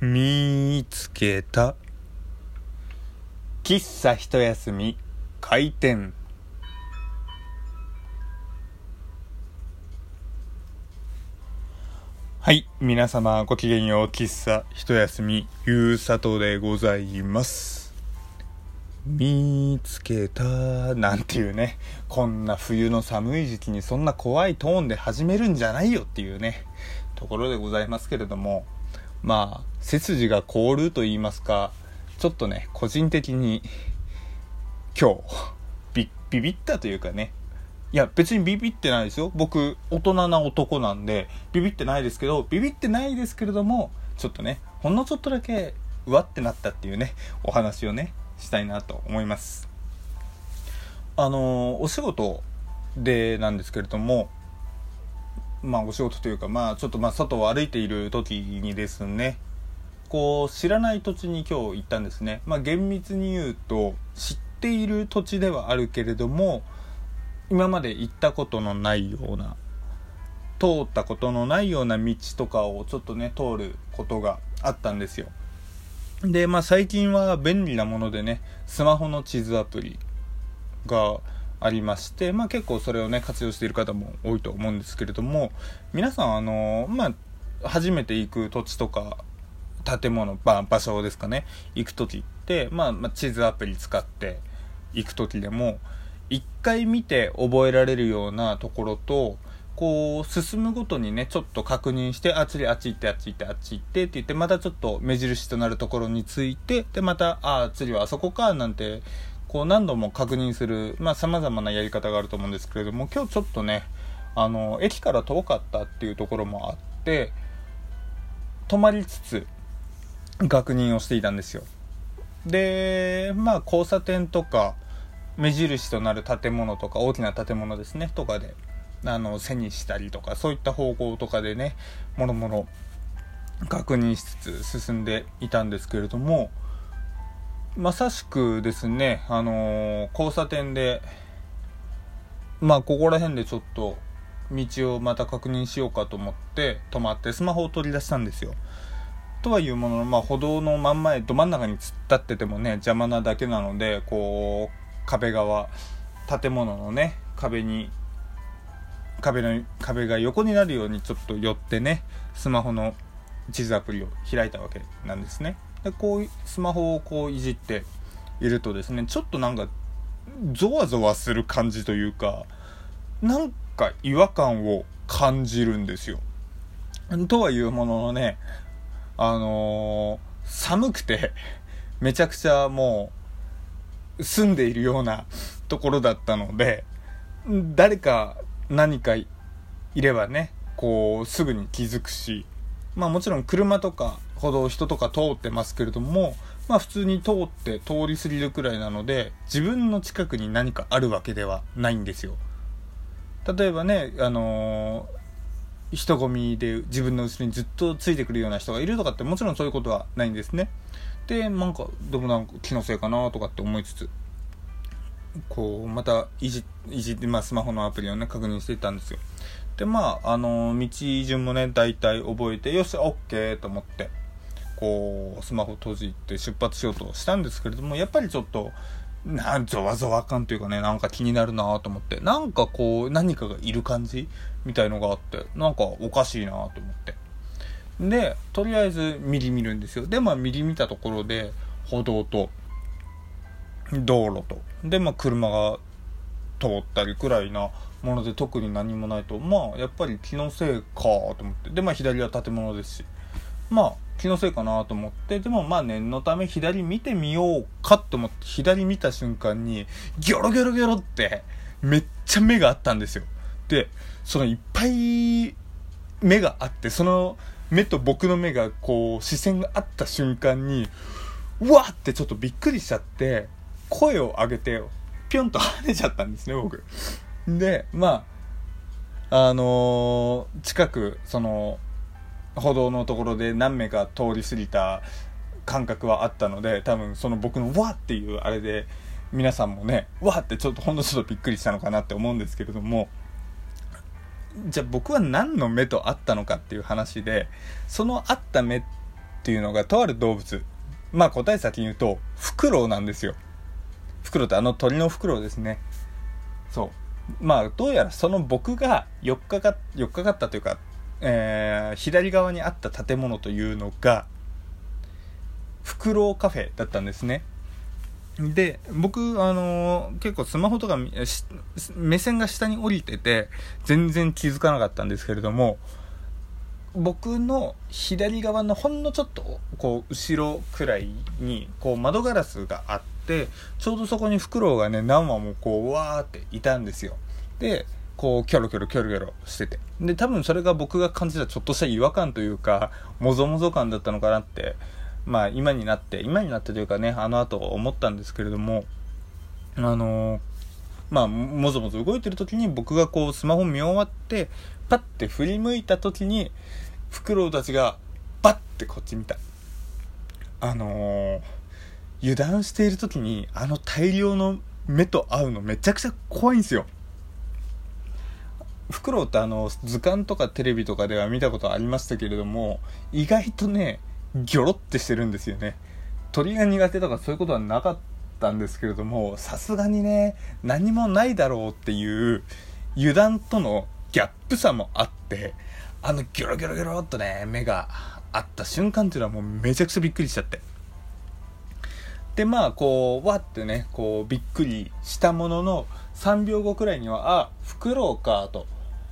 見つけた。喫茶一休み開店。はい皆様ごきげんよう。喫茶一休みゆうさとでございます。見つけた。なんていうねこんな冬の寒い時期にそんな怖いトーンで始めるんじゃないよっていうねところでございますけれども。まあ背筋が凍ると言いますかちょっとね個人的に今日ビビビったというかね。いや別にビビってないですよ。僕大人な男なんでビビってないですけどビビってないですけれどもちょっとねほんのちょっとだけうわってなったっていうねお話をねしたいなと思います。あのお仕事でなんですけれどもまあお仕事というかまあちょっとまあ外を歩いている時にですねこう知らない土地に今日行ったんですね。まあ厳密に言うと知っている土地ではあるけれども今まで行ったことのないような通ったことのないような道とかをちょっとね通ることがあったんですよ。でまあ最近は便利なものでねスマホの地図アプリがありまして、まあ、結構それをね活用している方も多いと思うんですけれども皆さんあのまあ初めて行く土地とか建物、まあ、場所ですかね行く時って、まあ、まあ、地図アプリ使って行く時でも一回見て覚えられるようなところとこう進むごとにねちょっと確認してあっちであっち行ってあっち行ってあっち行ってって言ってまたちょっと目印となるところについてでまたああ次はあそこかなんてこう何度も確認するまあ様々なやり方があると思うんですけれども今日ちょっとねあの駅から遠かったっていうところもあって泊まりつつ確認をしていたんですよ。でまあ交差点とか目印となる建物とか大きな建物ですねとかであの背にしたりとかそういった方向とかでねもろもろ確認しつつ進んでいたんですけれどもまさしくですね、あのー、交差点で、まあ、ここら辺でちょっと、道をまた確認しようかと思って、止まってスマホを取り出したんですよ。とはいうものの、まあ、歩道の真ん前、ど真ん中に突っ立っててもね、邪魔なだけなので、こう、壁側、建物のね、壁に、壁の、壁が横になるようにちょっと寄ってね、スマホの地図アプリを開いたわけなんですね。でこうスマホをこういじっているとですねちょっとなんかゾワゾワする感じというかなんか違和感を感じるんですよ。とはいうもののねあのー、寒くてめちゃくちゃもう住んでいるようなところだったので誰か何かいればねこうすぐに気づくしまあもちろん車とか歩道人とか通ってますけれども、まあ普通に通って通り過ぎるくらいなので、自分の近くに何かあるわけではないんですよ。例えばね、あのー、人混みで自分の後ろにずっとついてくるような人がいるとかってもちろんそういうことはないんですね。で、なんか、でもなんか気のせいかなとかって思いつつ、こう、またいじ、いじって、まあスマホのアプリをね、確認していったんですよ。で、まあ、あのー、道順もね、大体覚えて、よし、オッケーと思って、こうスマホ閉じて出発しようとしたんですけれどもやっぱりちょっとなんゾワゾワ感というかねなんか気になるなと思ってなんかこう何かがいる感じみたいのがあってなんかおかしいなと思ってでとりあえずミリ見るんですよでまあミリ見たところで歩道と道路と。でまあ車が通ったりくらいなもので特に何もないと。まあやっぱり気のせいかと思って。でまあ左は建物ですし。まあ気のせいかなと思って。でもまあ念のため左見てみようかと思って左見た瞬間にギョロギョロギョロってめっちゃ目があったんですよ。でそのいっぱい目があってその目と僕の目がこう視線があった瞬間にうわってちょっとびっくりしちゃって声を上げてぴょんと跳ねちゃったんですね僕。でまああのー、近くその歩道のところで何名か通り過ぎた感覚はあったので多分その僕の「わ」っていうあれで皆さんもね「わ」ってちょっとほんのちょっとびっくりしたのかなって思うんですけれどもじゃあ僕は何の目とあったのかっていう話でそのあった目っていうのがとある動物まあ答え先に言うとフクロウなんですよ。フクロウってあの鳥のフクロウですね。そう。まあどうやらその僕が4日か4日かったというか、えー、左側にあった建物というのがフクロウカフェだったんですね。で僕あのー、結構スマホとか目線が下に降りてて全然気づかなかったんですけれども僕の左側のほんのちょっとこう後ろくらいにこう窓ガラスがあってってちょうどそこにフクロウがね何羽もこうわーっていたんですよでこうキョロキョロキョロキョロしててで多分それが僕が感じたちょっとした違和感というかもぞもぞ感だったのかなってまあ今になって、今になってというかね、あの後思ったんですけれども、あのー、まあ、もぞもぞ動いてる時に僕がこうスマホ見終わって、パッて振り向いた時に、フクロウたちがバッてこっち見た。あのー、油断している時にあの大量の目と会うのめちゃくちゃ怖いんですよ。フクロウってあの図鑑とかテレビとかでは見たことありましたけれども意外とねギョロってしてるんですよね鳥が苦手とかそういうことはなかったんですけれどもさすがにね何もないだろうっていう油断とのギャップさもあってあのギョロギョロギョロっとね目があった瞬間っていうのはもうめちゃくちゃびっくりしちゃってでまあこうわってねこうびっくりしたものの3秒後くらいにはあフクロウかと。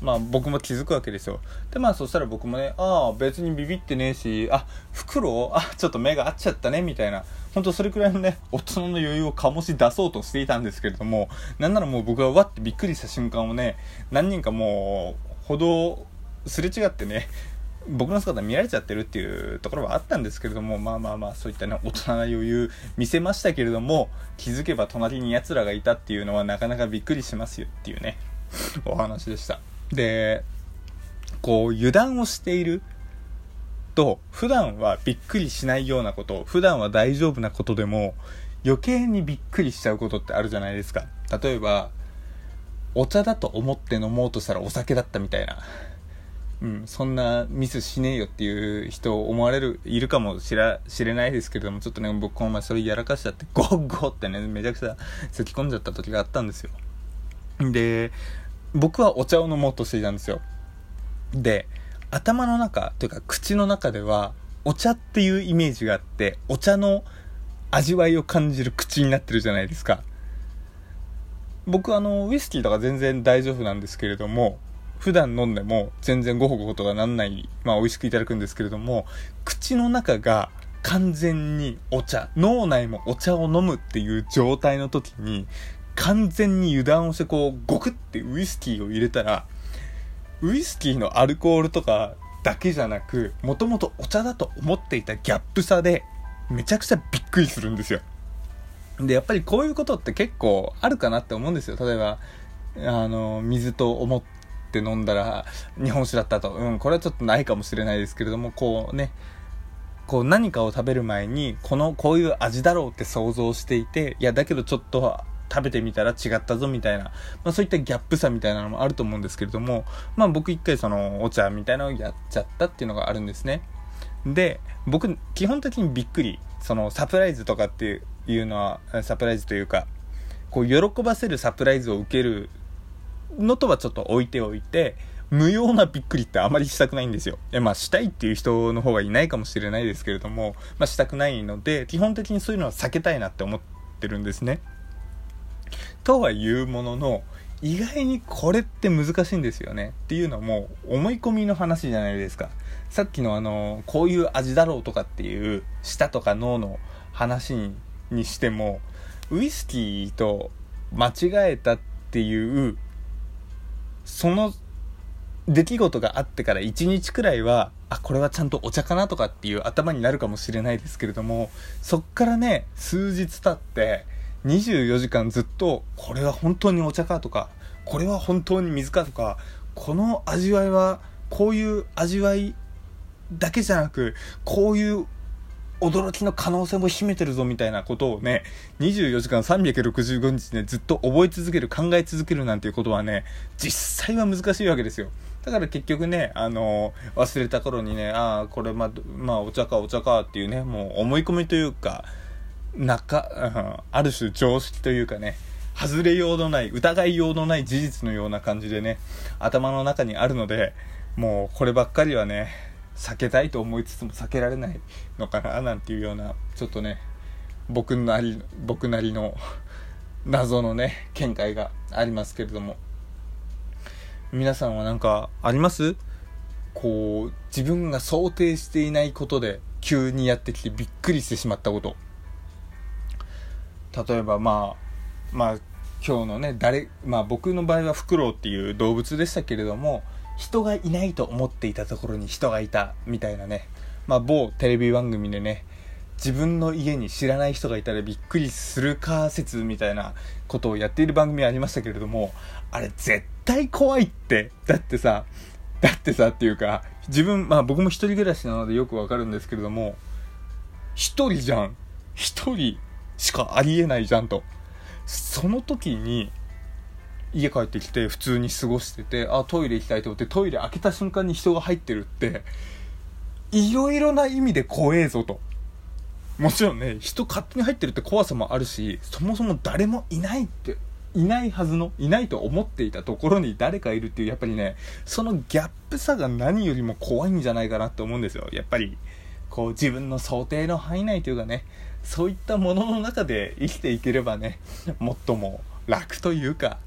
まあ僕も気づくわけですよ。でまあそしたら僕もね、ああ別にビビってねえし、あ、袋あ、ちょっと目が合っちゃったねみたいな、ほんとそれくらいのね、大人の余裕を醸し出そうとしていたんですけれども、なんならもう僕がわってびっくりした瞬間をね、何人かもう、歩道すれ違ってね、僕の姿見られちゃってるっていうところはあったんですけれども、まあまあまあ、そういったね、大人な余裕見せましたけれども、気づけば隣に奴らがいたっていうのはなかなかびっくりしますよっていうね、お話でした。で、こう油断をしていると、普段はびっくりしないようなこと、普段は大丈夫なことでも余計にびっくりしちゃうことってあるじゃないですか。例えば、お茶だと思って飲もうとしたらお酒だったみたいな。うん、そんなミスしねえよっていう人を思われる、いるかもしら、知れないですけれども、ちょっとね、僕この前それやらかしちゃって、ゴッゴってね、めちゃくちゃ咳き込んじゃった時があったんですよ。で、僕はお茶を飲もうとしていたんですよ。で、頭の中というか口の中ではお茶っていうイメージがあって、お茶の味わいを感じる口になってるじゃないですか。僕あの、ウイスキーとか全然大丈夫なんですけれども、普段飲んでも全然ごほごほとかなんない、まあ美味しくいただくんですけれども、口の中が完全にお茶、脳内もお茶を飲むっていう状態の時に、完全に油断をしてこう、ゴクってウイスキーを入れたら、ウイスキーのアルコールとかだけじゃなく、もともとお茶だと思っていたギャップさで、めちゃくちゃびっくりするんですよ。で、やっぱりこういうことって結構あるかなって思うんですよ。例えば、あの、水と思ってって飲んだら、日本酒だったと。うん、これはちょっとないかもしれないですけれども、こうね、こう何かを食べる前に、この、こういう味だろうって想像していて、いや、だけどちょっと食べてみたら違ったぞみたいな、まあそういったギャップさみたいなのもあると思うんですけれども、まあ僕一回そのお茶みたいなのをやっちゃったっていうのがあるんですね。で、僕基本的にびっくり、そのサプライズとかっていうのは、サプライズというか、こう喜ばせるサプライズを受けるのとはちょっと置いておいて、無用なびっくりってあまりしたくないんですよ。まあ、したいっていう人の方がいないかもしれないですけれども、まあ、したくないので、基本的にそういうのは避けたいなって思ってるんですね。とはいうものの意外にこれって難しいんですよねっていうのも思い込みの話じゃないですかさっきのあのこういう味だろうとかっていう舌とか脳の話にしてもウイスキーと間違えたっていうその出来事があってから1日くらいはあこれはちゃんとお茶かなとかっていう頭になるかもしれないですけれどもそっからね数日経って24時間ずっとこれは本当にお茶かとかこれは本当に水かとかこの味わいはこういう味わいだけじゃなくこういう驚きの可能性も秘めてるぞみたいなことをね24時間365日ねずっと覚え続ける考え続けるなんていうことはね実際は難しいわけですよ。だから結局ね、あの忘れた頃にね、ああ、これま、まあ、お茶かお茶かっていうね、もう思い込みというか、中、ある種常識というかね、外れようのない、疑いようのない事実のような感じでね、頭の中にあるので、もうこればっかりはね、避けたいと思いつつも避けられないのかな、なんていうような、ちょっとね、僕なり、僕なりの 謎のね、見解がありますけれども。皆さんは何かあります？こう、自分が想定していないことで急にやってきてびっくりしてしまったこと。例えばまあ、まあ今日のね、誰、まあ僕の場合はフクロウっていう動物でしたけれども、人がいないと思っていたところに人がいたみたいなね、まあ某テレビ番組でね、自分の家に知らない人がいたらびっくりするか説みたいなことをやっている番組ありましたけれども、あれ絶対怖いって。だってさ、だってさっていうか、自分、まあ僕も一人暮らしなのでよくわかるんですけれども、一人じゃん。一人しかありえないじゃんと。その時に、家帰ってきて普通に過ごしてて、あ、トイレ行きたいと思ってトイレ開けた瞬間に人が入ってるって、いろいろな意味で怖えぞと。もちろんね、人勝手に入ってるって怖さもあるし、そもそも誰もいないって、いないはずの、いないと思っていたところに誰かいるっていう、やっぱりね、そのギャップさが何よりも怖いんじゃないかなって思うんですよ。やっぱり、こう自分の想定の範囲内というかね、そういったものの中で生きていければね、もっとも楽というか、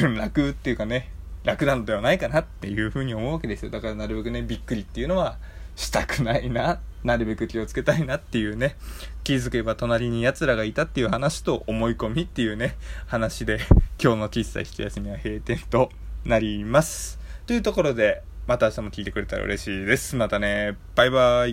楽っていうかね、楽なのではないかなっていうふうに思うわけですよ。だからなるべくね、びっくりっていうのはしたくないななるべく気をつけたいなっていうね、気づけば隣に奴らがいたっていう話と思い込みっていうね、話で、今日の喫茶一休みは閉店となります。というところで、また明日も聞いてくれたら嬉しいです。またね、バイバイ。